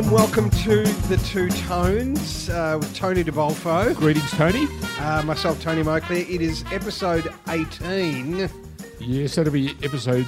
and welcome to the Two Tones uh, with Tony DeBolfo. Greetings, Tony. Uh, myself, Tony Moakley. It is episode 18. Yes, that'll be episode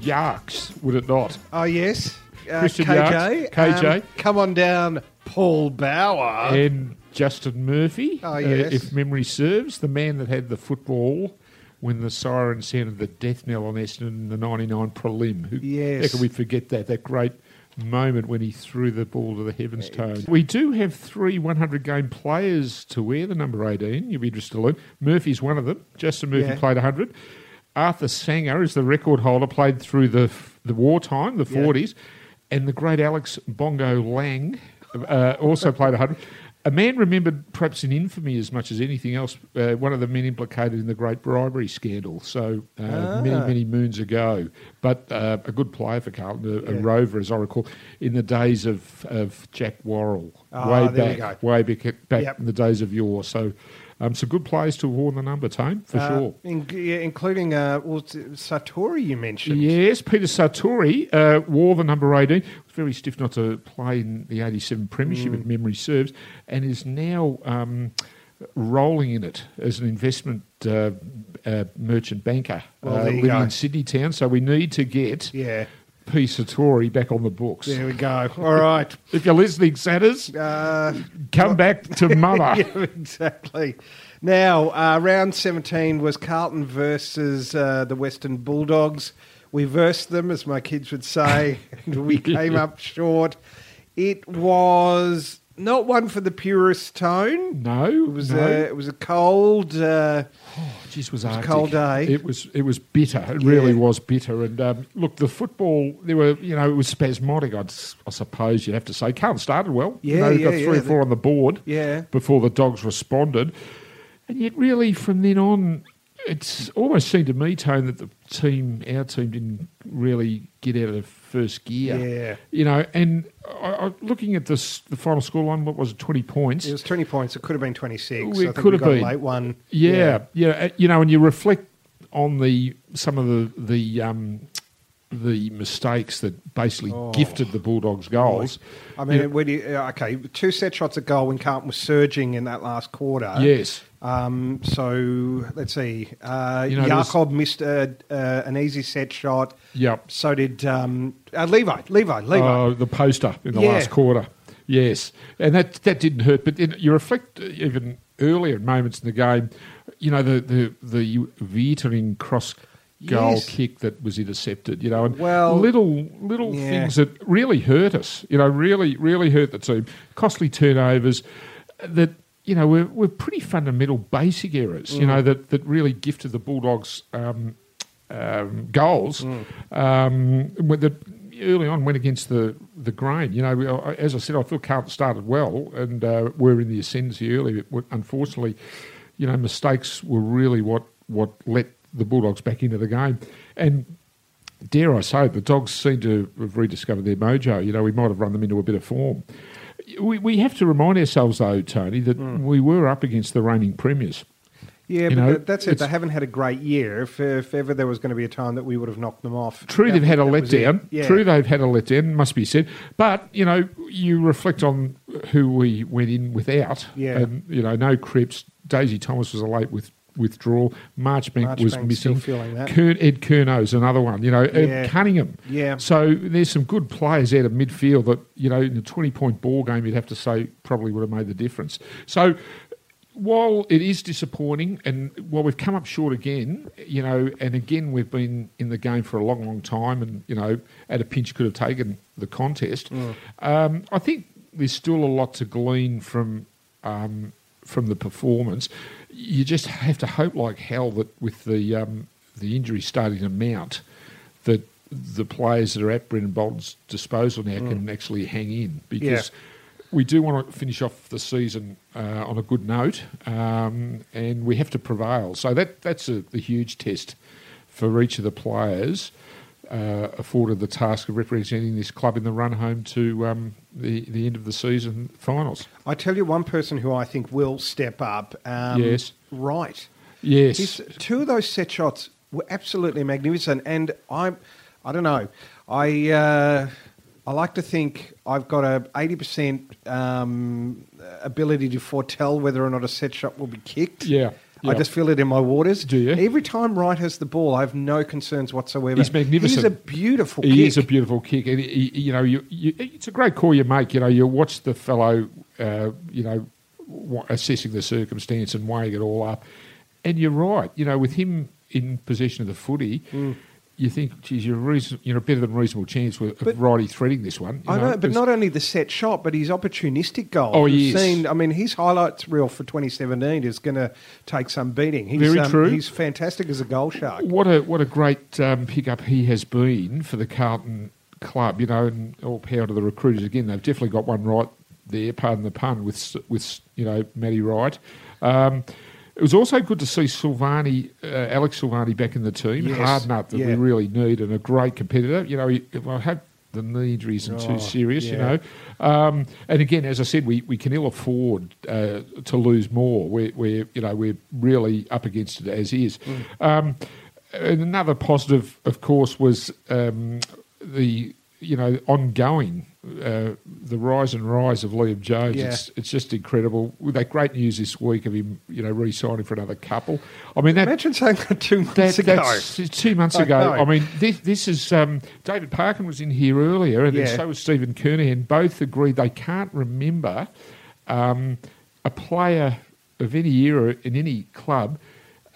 Yarks, would it not? Oh, yes. Uh, Christian KJ. Yarks, KJ. um, come on down, Paul Bauer. and Justin Murphy, Oh, uh, yes. if memory serves, the man that had the football when the siren sounded the death knell on Essendon in the 99 prelim. Who, Yes. How can we forget that? That great moment when he threw the ball to the heavens tone. We do have three 100 game players to wear the number 18. You'll be interested to learn. Murphy's one of them. Justin Murphy Yeah. played 100. Arthur Sanger is the record holder, played through the, the wartime, the Yeah. 40s. And the great Alex Bongo Lang uh, also played 100. A man remembered, perhaps in infamy as much as anything else, uh, one of the men implicated in the great bribery scandal. So uh, Ah. many, many moons ago, but uh, a good player for Carlton, a, a rover, as I recall, in the days of, of Jack Worrall, Ah, way back, go. way back, back Yep. in the days of yore. So um, some good players to worn the number, Tone, for Uh, sure. in- yeah, including uh, well, Sartori, you mentioned. Yes, Peter Sartori uh, wore the number 18. It was very stiff not to play in the 87 Premiership, Mm. if memory serves, and is now um, rolling in it as an investment uh, uh, merchant banker Well, uh, living go. in Sydney town. So we need to get Yeah, P. Sartori back on the books. there we go. All right. If you're listening, Satters, Uh, come back to mother. yeah, exactly. Now, uh, round 17 was Carlton versus uh, the Western Bulldogs. We versed them, as my kids would say, and we came up short. It was not one for the purest tone. No, It was, no. a, it was a cold. Uh, Jeez, was It was a cold day. It was it was bitter. It really was bitter. And um, look, the football there were you know it was spasmodic. I'd, I suppose you'd have to say. Carlton started well. you Yeah, know, yeah, got three yeah. or four on the board. Yeah. before the dogs responded, and yet really from then on. It's almost seemed to me, Tone, that the team, our team, didn't really get out of first gear. Yeah. you know. And I, I, looking at this, the final scoreline, what was it, twenty points? it was 20 points. It could have been 26. It I think could have got a been. late one. Yeah, yeah, uh, you know, and you reflect on the some of the the um, the mistakes that basically Oh. gifted the Bulldogs goals. I mean, You know, when you, uh, okay, two set shots at goal when Carlton was surging in that last quarter. yes, Um, so let's see. Uh, You know, Jakob missed uh, uh, an easy set shot. yep. So did um, uh, Levi. Levi. Levi. Uh, the poster in the Yeah. last quarter. Yes, and that that didn't hurt. But then you reflect even earlier moments in the game. You know the the the Weitering cross goal Yes. kick that was intercepted. You know, and Well, little little yeah. things that really hurt us. You know, really really hurt the team. Costly turnovers that. You know, we're, we're pretty fundamental, basic errors. You Mm. know that, that really gifted the Bulldogs um, um, goals. Mm. Um, the, early on went against the the grain. You know, as I said, I thought Carlton started well and uh, were in the ascendancy early. But unfortunately, you know, mistakes were really what what let the Bulldogs back into the game. And dare I say, the Dogs seem to have rediscovered their mojo. You know, we might have run them into a bit of form. We, we have to remind ourselves, though, Tony, that mm. we were up against the reigning premiers. yeah, you but know, that's it. They haven't had a great year. If, if ever there was going to be a time that we would have knocked them off. True, that- they've had a that was it. letdown. Yeah. True, they've had a letdown, must be said. But, you know, you reflect on who we went in without. Yeah. And, you know, no Cripps. Daisy Thomas was a late with, withdrawal. Marchbank was missing. that. Kern, Ed Curnow's another one. You know, Yeah. Ed Cunningham. Yeah. So there's some good players out of midfield that, you know, in a 20 point ball game, you'd have to say probably would have made the difference. So while it is disappointing and while we've come up short again, you know, and again we've been in the game for a long, long time and, you know, at a pinch could have taken the contest, um, I think there's still a lot to glean from um, from the performance. You just have to hope like hell that with the um, the injury starting to mount, that the players that are at Brendon Bolton's disposal now can actually hang in because we do want to finish off the season uh, on a good note, um, and we have to prevail. So that that's a, the huge test for each of the players. Uh, afforded the task of representing this club in the run home to um, the the end of the season finals. I tell you one person who I think will step up. Um, Yes. Right. Yes, His, two of those set shots were absolutely magnificent, and I, I don't know, I, uh, I like to think I've got a 80% um, ability to foretell whether or not a set shot will be kicked. Yeah. I just feel it in my waters. Do you? Every time Wright has the ball, I have no concerns whatsoever. He's magnificent. He's a beautiful He kick. is a beautiful kick, and he, you know, you, you, it's a great call you make. You know, you watch the fellow, uh, you know, assessing the circumstance and weighing it all up, and you're right. You know, with him in possession of the footy, Mm. You think, geez, you're reason, you're a better than a reasonable chance with, But- of righty threading this one. you I know, but 'cause- not only the set shot, but his opportunistic goal. Oh, he Seen, I mean, his highlights reel for 2017 is going to take some beating. He's, Very um, true. He's fantastic as a goal shark. What a what a great um, pickup he has been for the Carlton club. You know, and all power to the recruiters again. They've definitely got one right there. Pardon the pun with with you know Matty Wright. Um, it was also good to see Silvagni, uh, Alex Silvagni, back in the team. Yes, Hard nut that we really need, and a great competitor. You know, he, I hope the knee injury isn't Oh, too serious. You know, um, and again, as I said, we, we can ill afford uh, to lose more. We're, we're you know we're really up against it as is. Mm. Um, and another positive, of course, was um, the you know ongoing uh, the rise and rise of Liam Jones. Yeah. It's it's just incredible. With that great news this week of him, you know, re-signing for another couple. I mean that. Imagine saying that two months That, ago. two months I ago. know. I mean, this, this is um, David Parkin was in here earlier, and then so was Stephen Kernahan. Both agreed they can't remember um, a player of any era in any club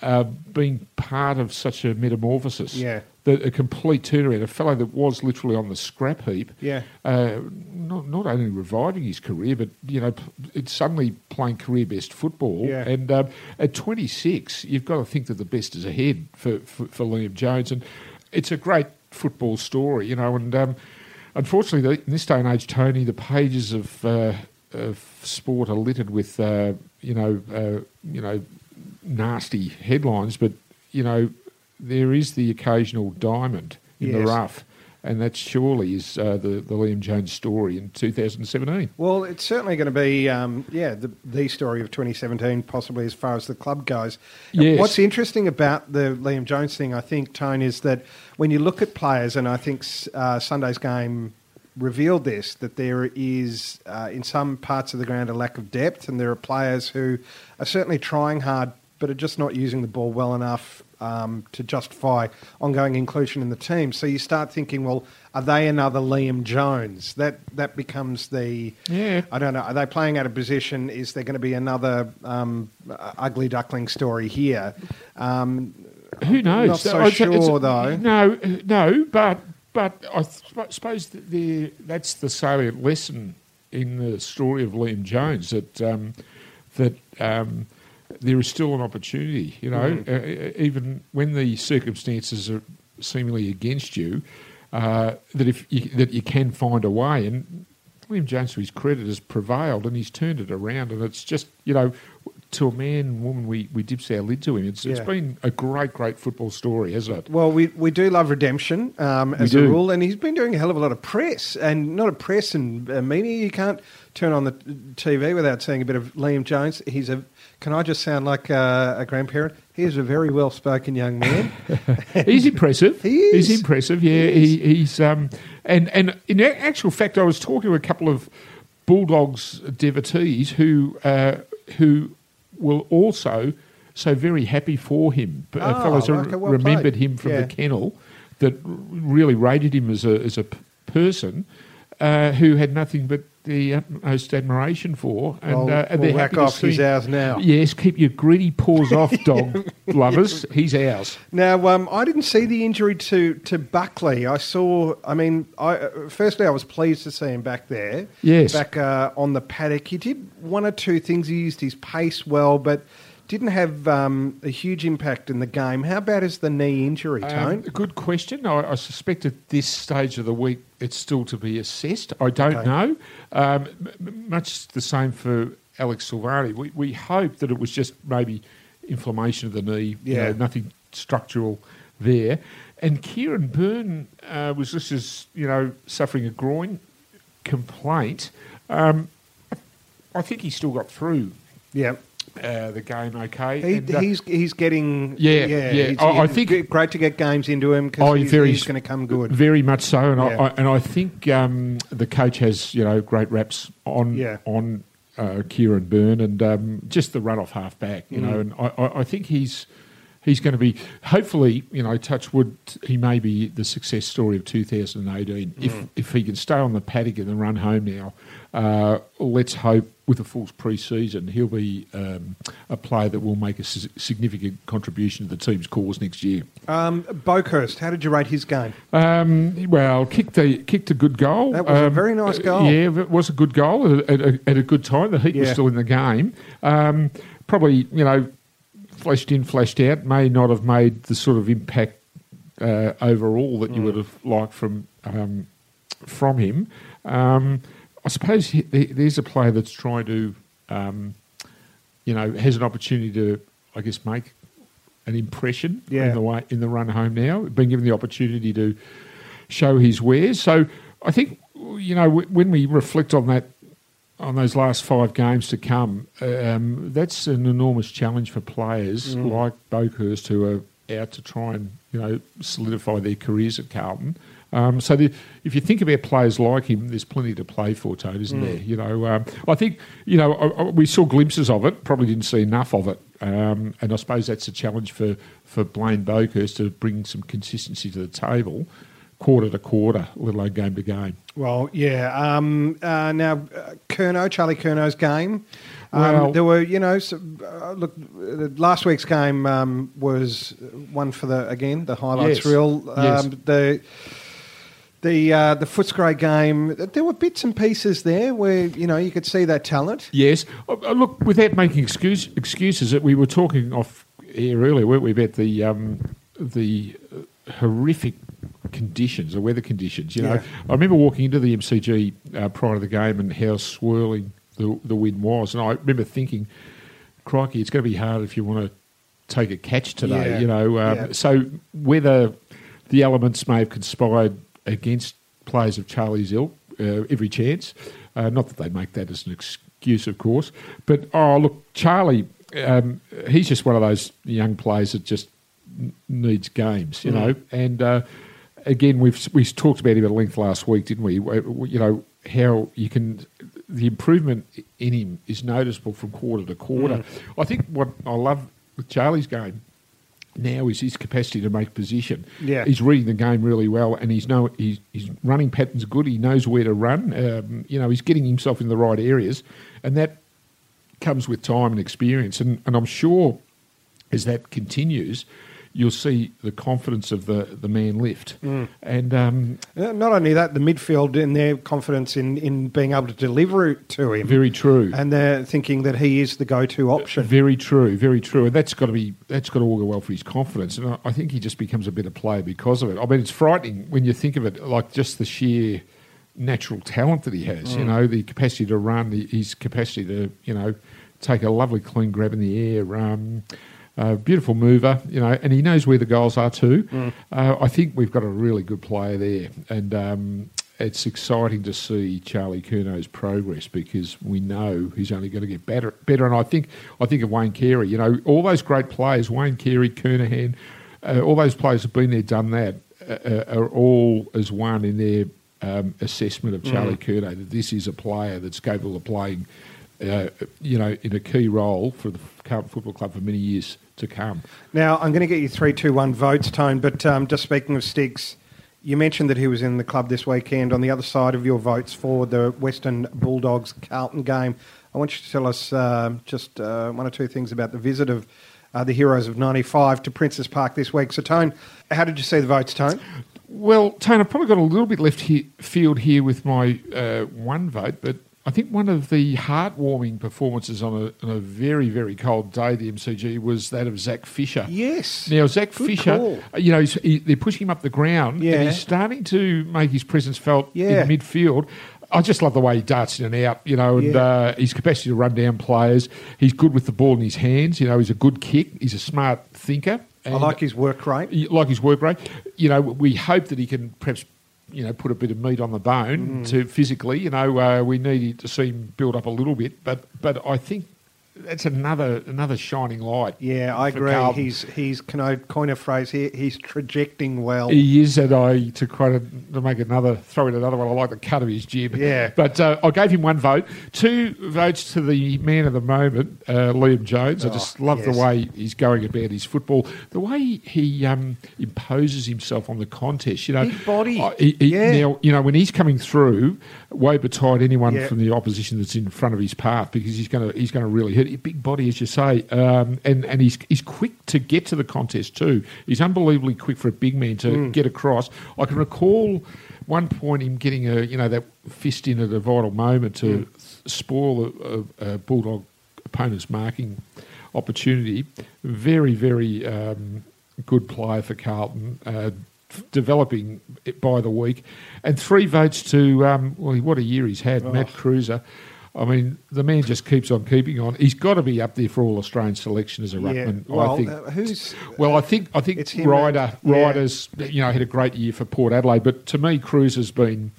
uh, being part of such a metamorphosis. Yeah. A complete turnaround. A fellow that was literally on the scrap heap. Yeah. Uh, not, not only reviving his career, but you know, p- it's suddenly playing career best football. Yeah. And um, at 26, you've got to think that the best is ahead for, for, for Liam Jones, and it's a great football story, you know. And um, unfortunately, in this day and age, Tony, the pages of, uh, of sport are littered with uh, you know uh, you know nasty headlines, but you know there is the occasional diamond in the rough. And that surely is uh, the, the Liam Jones story in 2017. Well, it's certainly going to be, um, yeah, the, the story of 2017, possibly as far as the club goes. Yes. What's interesting about the Liam Jones thing, I think, Tone, is that when you look at players, and I think uh, Sunday's game revealed this, that there is, uh, in some parts of the ground, a lack of depth, and there are players who are certainly trying hard, but are just not using the ball well enough um, to justify ongoing inclusion in the team. So you start thinking, well, are they another Liam Jones? That that becomes the Yeah. I don't know. Are they playing out of position? Is there going to be another um, ugly duckling story here? Um, Who knows? Not so it's- sure, though. No, no, but but I th- suppose that the, that's the salient lesson in the story of Liam Jones that um, that um, there is still an opportunity. You know, Mm. uh, even when the circumstances are seemingly against you, uh, that if you, that you can find a way and. Liam Jones, to his credit, has prevailed and he's turned it around, and it's just you know, to a man and woman, we, we dips our lid to him. It's, it's Yeah. been a great, great football story, hasn't it? well, we, we do love redemption um, as a rule, and he's been doing a hell of a lot of press, and not a press and uh, media. You can't turn on the TV without seeing a bit of Liam Jones. He's a. Can I just sound like uh, a grandparent? He is a very well spoken young man. He's impressive. He is. He's impressive. Yeah, He he, he's um, and and in actual fact, I was talking to a couple of Bulldogs devotees who uh, who will also so very happy for him. Uh, Oh, fellows okay, well remembered played. him from Yeah. the kennel that really rated him as a as a p- person. Uh, who had nothing but the utmost admiration for, and, Well, uh, and we'll whack off. He's ours now. Yes, keep your greedy paws off, dog lovers. He's ours. Now, um, I didn't see the injury to, to Buckley. I saw. I mean, I, uh, firstly, I was pleased to see him back there. Yes. back uh, on the paddock. He did one or two things. He used his pace well, but didn't have um, a huge impact in the game. How bad is the knee injury, Um, good question. I, I suspect at this stage of the week it's still to be assessed. I don't Okay. know. Um, m- much the same for Alex Silvagni. We, we hope that it was just maybe inflammation of the knee, you Yeah. know, nothing structural there. And Kieran Byrne uh, was just as, you know, suffering a groin complaint. Um, I think he still got through yeah, uh, the game okay. He, And, uh, he's he's getting Yeah, yeah. he's- I- I think- great to get games into him Oh, he's, he's going to come good. Very much so, and Yeah. I, I and I think um, the coach has you know great reps on Yeah. on uh, Kieran Byrne and um, just the run off half back, you Mm. know, and I, I think he's he's going to be hopefully you know touch wood he may be the success story of 2018 if Mm. if he can stay on the paddock and run home now. Uh, let's hope with a full pre-season he'll be um, a player that will make a significant contribution to the team's cause next year. Um, Boekhorst, how did you rate his game? Um, well, kicked a kicked a good goal. That was a Um, very nice goal. Yeah, it was a good goal at, a- at a good time. The heat was still in the game. Um, probably, you know, fleshed in, fleshed out. May not have made the sort of impact uh, overall that you Mm. would have liked from um, from him. Um, I suppose he, there's a player that's trying to, um, you know, has an opportunity to, I guess, make an impression Yeah. in the way in the run home now. Been given the opportunity to show his wares. So I think you know when we reflect on that on those last five games to come, um, that's an enormous challenge for players Mm. like Boekhorst who are out to try and you know solidify their careers at Carlton. Um, so the, if you think about players like him, there's plenty to play for, Toad, isn't Mm. there? You know, um, I think you know I, I- we saw glimpses of it, probably didn't see enough of it, um, and I suppose that's a challenge for for Blaine Boekhorst to bring some consistency to the table, quarter to quarter, let alone game to game. Well, yeah. Um, uh, now, uh, Curnow, Charlie Curnow's game. Um, Well- there were, you know, some, uh, look. Uh, last week's game um, was one for the again the highlights Yes. reel. Um, Yes. The the uh, the Footscray game. There were bits and pieces there where you know you could see that talent. Yes. Uh, uh, look, without making excuse, excuses, that we were talking off air earlier, weren't we, about the um, the uh, horrific conditions, the weather conditions. You know, Yeah. I remember walking into the MCG uh, prior to the game and how swirling the the wind was, and I remember thinking, "Crikey, it's going to be hard if you want to take a catch today." Yeah. You know, um, Yeah. so whether the elements may have conspired against players of Charlie's ilk, uh, every chance. Uh, not that they make that as an excuse, of course. But, oh, look, Charlie, um, he's just one of those young players that just n- needs games, you Mm. know. And uh, again, we've we talked about him at length last week, didn't we? We- You know, how you can. The improvement in him is noticeable from quarter to quarter. I think what I love with Charlie's game now is his capacity to make position. Yeah. He's reading the game really well, and he's know he's, his running patterns good. He knows where to run. Um, you know, he's getting himself in the right areas, and that comes with time and experience. And, and I'm sure as that continues, you'll see the confidence of the, the man lift. And um, Uh, Not only that, the midfield and their confidence in, in being able to deliver it to him, very true. and they're thinking that he is the go-to option. Very true, very true, and that's got to be that's got to all go well for his confidence, and I, I think he just becomes a better player because of it. I mean, it's frightening when you think of it, like just the sheer natural talent that he has. You know, the capacity to run, the, his capacity to you know take a lovely clean grab in the air. Um, uh, beautiful mover, you know, and he knows where the goals are too. Uh, I think we've got a really good player there, and um, it's exciting to see Charlie Curnow's progress because we know he's only going to get better. Better, and I think I think of Wayne Carey. You know, all those great players, Wayne Carey, Kernahan, uh, all those players have been there, done that, uh, uh, are all as one in their um, assessment of Charlie Curnow that this is a player that's capable of playing. Uh, you know, in a key role for the Carlton Football Club for many years to come. Now, I'm going to get you three, two, one votes, Tone. But um, just speaking of Sticks, you mentioned that he was in the club this weekend. On the other side of your votes for the Western Bulldogs Carlton game, I want you to tell us uh, just uh, one or two things about the visit of uh, the Heroes of '95 to Princes Park this week. So, Tone, how did you see the votes, Tone? Well, Tone, I've probably got a little bit left field here with my uh, one vote, but I think one of the heartwarming performances on a, on a very, very cold day the MCG was that of Zach Fisher. Yes. Now, Zach Good Fisher, call. you know, he's, he, they're pushing him up the ground Yeah. and he's starting to make his presence felt Yeah. in midfield. I just love the way he darts in and out, you know, and Yeah. uh, his capacity to run down players. He's good with the ball in his hands. You know, he's a good kick. He's a smart thinker. I like his work rate. like his work rate. You know, we hope that he can perhaps, you know, put a bit of meat on the bone to physically. You know, uh, we needed to see him build up a little bit, but but I think that's another another shining light. Yeah, I agree. Carlton. He's he's can I coin a phrase here? He's trajecting well. He is, and I to quote a, to make another throw in another one. I like the cut of his jib. Yeah. but uh, I gave him one vote, two votes to the man of the moment, uh, Liam Jones. I Oh, just love yes. the way he's going about his football, the way he um, imposes himself on the contest. You know, Big body. uh, he- he- Yeah. Now, you know when he's coming through, woe betide anyone Yeah. from the opposition that's in front of his path because he's going to he's going to really hit. Big body, as you say, um, and and he's he's quick to get to the contest too. He's unbelievably quick for a big man to Mm. get across. I can recall one point him getting a you know that fist in at a vital moment to Mm. spoil a, a, a bulldog opponent's marking opportunity. Very very. Um, Good player for Carlton, uh, developing it by the week, and three votes to um, well, what a year he's had, Matt Kreuzer. I mean, the man just keeps on keeping on. He's got to be up there for all Australian selection as a yeah. ruckman. Well, I think. uh, who's Well, I think I think Ryder and- yeah. Ryder's you know had a great year for Port Adelaide, but to me, Cruz has been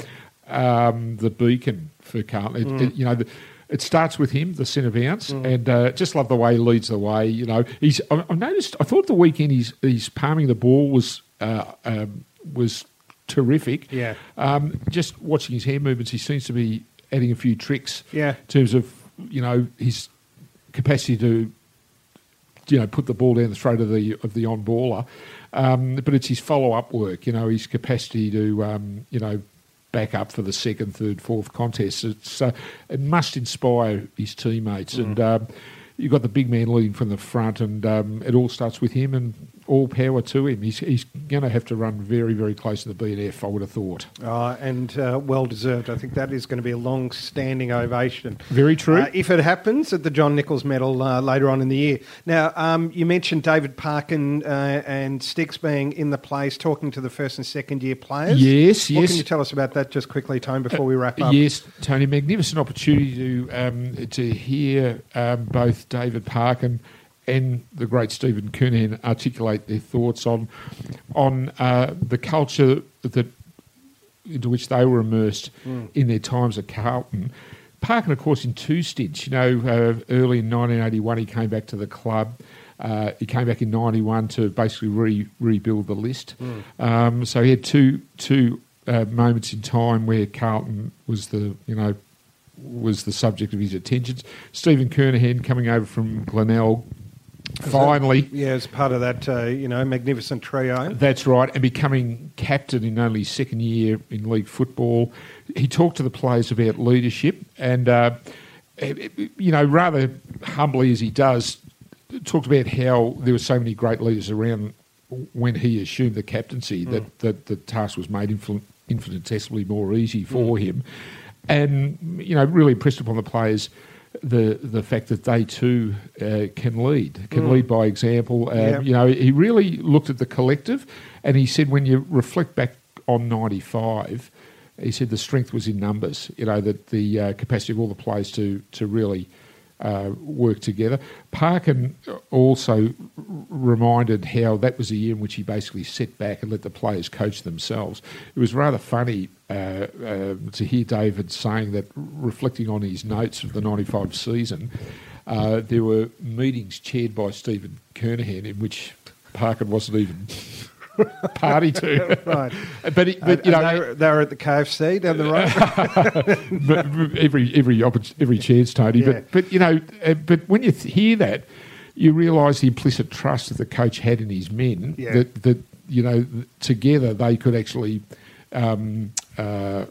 um, the beacon for Carlton. It, Mm. it- you know. The, it starts with him, the centre bounce, and uh, just love the way he leads the way. You know, he's. I, I noticed. I thought the weekend he's he's palming the ball was uh, um, was terrific. Yeah. Um, just watching his hand movements, he seems to be adding a few tricks. Yeah. In terms of you know his capacity to you know put the ball down the throat of the of the on baller, um, but it's his follow up work. You know his capacity to um, you know back up for the second, third, fourth contest. It's uh, it must inspire his teammates, and um, you've got the big man leading from the front, and um, it all starts with him. And all power to him. He's he's going to have to run very very close to the BNF. I would have thought. Uh, and uh, well deserved. I think that is going to be a long standing ovation. Very true. Uh, if it happens at the John Nicholls Medal uh, later on in the year. Now, um, you mentioned David Parkin uh, and Sticks being in the place talking to the first and second year players. Yes, What yes. can you tell us about that just quickly, Tone, before we wrap up? Yes, Tony, magnificent opportunity to um, to hear um, both David Parkin and the great Stephen Kernahan articulate their thoughts on on uh, the culture that into which they were immersed in their times at Carlton. Parkin, of course, in two stints. You know, uh, early in 1981, he came back to the club. Uh, he came back in '91 to basically re- rebuild the list. Um, so he had two two uh, moments in time where Carlton was the you know was the subject of his attentions. Stephen Kernahan coming over from Glenelg, finally. Yeah, as part of that, uh, you know, magnificent trio. That's right, and becoming captain in only his second year in league football. He talked to the players about leadership, and uh, you know, rather humbly as he does, talked about how there were so many great leaders around when he assumed the captaincy that, that the task was made infin- infinitesimally more easy for him, and you know, really impressed upon the players. The the fact that they too uh, can lead, can lead by example. Um, Yeah. You know, he really looked at the collective, and he said when you reflect back on '95, he said the strength was in numbers. You know that the uh, capacity of all the players to to really uh, work together. Parkin also reminded how that was a year in which he basically sat back and let the players coach themselves. It was rather funny uh, uh, to hear David saying that, reflecting on his notes of the '95 season. Uh, there were meetings chaired by Stephen Kernahan in which Parkin wasn't even party to. Right. but, he, but you know, they, were, they were at the KFC down the road. but every every every chance, Tony. Yeah. But but you know, uh, but when you th- hear that, you realise the implicit trust that the coach had in his men. Yeah. That that you know together they could actually. Um, uh,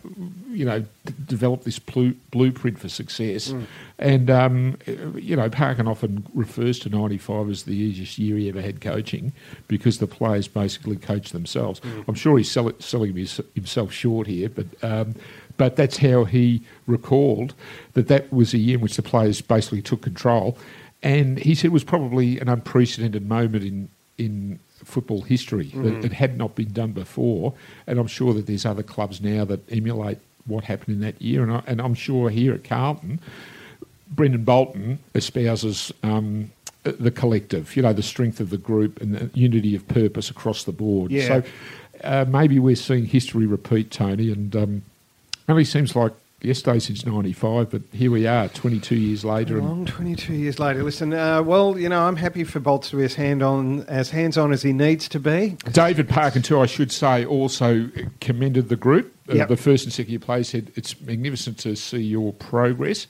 you know, d- develop this blu- blueprint for success, Mm. and um, you know, Parkin often refers to '95 as the easiest year he ever had coaching because the players basically coached themselves. Mm. I'm sure he's sell- selling himself short here, but um, but that's how he recalled that that was a year in which the players basically took control, and he said it was probably an unprecedented moment in in football history that it had not been done before, and I'm sure that there's other clubs now that emulate what happened in that year, and, I, and I'm sure here at Carlton, Brendon Bolton espouses. Um, the collective, you know, the strength of the group and the unity of purpose across the board. Yeah. So uh, maybe we're seeing history repeat, Tony, and um, only seems like yesterday since '95, but here we are, 22 years later. And Long 22 years later. Listen, uh, well, you know, I'm happy for Bolts to be as hand on as hands on as he needs to be. David Parkin, too, I should say, also commended the group. Uh, the first and second year players said it's magnificent to see your progress.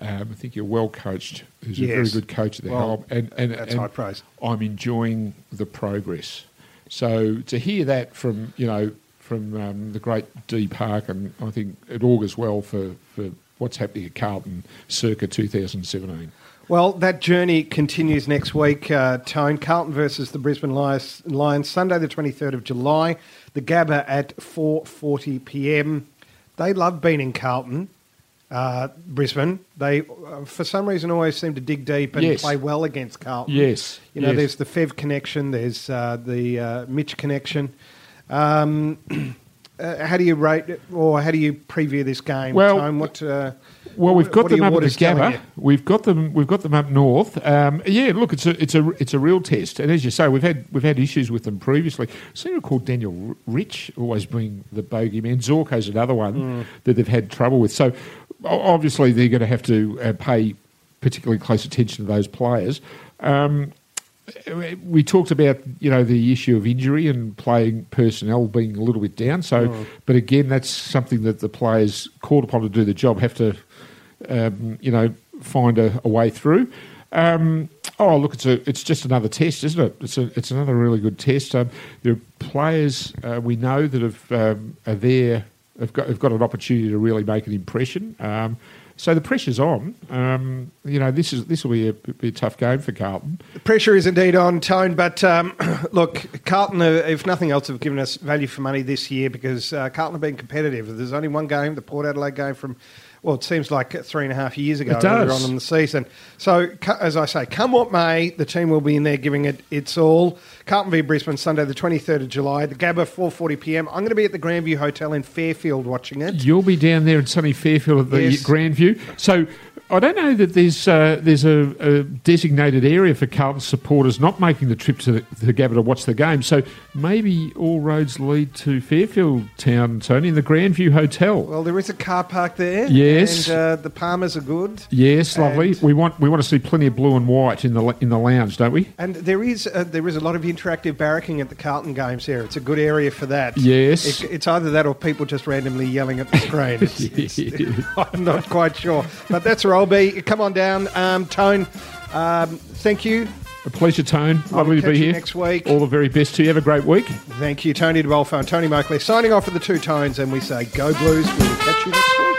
Um, I think you're well coached. He's a very good coach at the Well, helm, and and, that's and high praise. I'm enjoying the progress. So to hear that from you know from um, the great D Park, and I think it augurs well for, for what's happening at Carlton circa 2017. Well, that journey continues next week. Uh, Tone Carlton versus the Brisbane Lions, Lions, Sunday the 23rd of July. The Gabba at 4:40 p.m. They love being in Carlton, uh, Brisbane. They, uh, for some reason, always seem to dig deep and Yes. play well against Carlton. Yes, You know, yes. there's the Fev connection. There's uh, the uh, Mitch connection. Um, uh, how do you rate it, or how do you preview this game? Well, what? Uh, Well, we've got them up at the waters telling Gabba. We've got them. We've got them up north. Um, yeah, look, it's a it's a it's a real test. And as you say, we've had we've had issues with them previously. I seem to recall Daniel Rich always being the bogey man. Zorko's another one Hmm. that they've had trouble with. So obviously they're going to have to uh, pay particularly close attention to those players. Um, we talked about you know the issue of injury and playing personnel being a little bit down. So, Mm. but again, that's something that the players called upon to do the job have to um, you know find a, a way through. Um, oh, look, it's a it's just another test, isn't it? It's a it's another really good test. Um, there are players uh, we know that have um, are there have got have got an opportunity to really make an impression. Um, so the pressure's on. Um, you know, this is this will be a, be a tough game for Carlton. Pressure is indeed on Tone, but um, look, Carlton, uh, if nothing else, have given us value for money this year because uh, Carlton have been competitive. There's only one game, the Port Adelaide game from, well, it seems like three and a half years ago earlier on in the season. So, as I say, come what may, the team will be in there giving it its all. Carlton v Brisbane, Sunday the 23rd of July. The Gabba, 4.40pm. I'm going to be at the Grandview Hotel in Fairfield watching it. You'll be down there in sunny Fairfield at the Yes. Grandview. So I don't know that there's uh, there's a, a designated area for Carlton supporters not making the trip to the, the Gabba to watch the game. So maybe all roads lead to Fairfield Town, Tony, in the Grandview Hotel. Well, there is a car park there. Yes. And uh, the Palmers are good. yes, lovely. and- We want we want to see plenty of blue and white in the in the lounge, don't we? And there is uh, there is a lot of interactive barracking at the Carlton games here. It's a good area for that. Yes. It, it's either that or people just randomly yelling at the screen. It's- it's- I'm not quite sure, but that's where Be. Come on down, um, Tone. Um, thank you, A pleasure, Tone. Lovely to be here. next week. All the very best to you. Have a great week. thank you, Tony DeBolfo and Tony Moakley. Signing off for the two Tones, and we say go Blues. We'll catch you next week.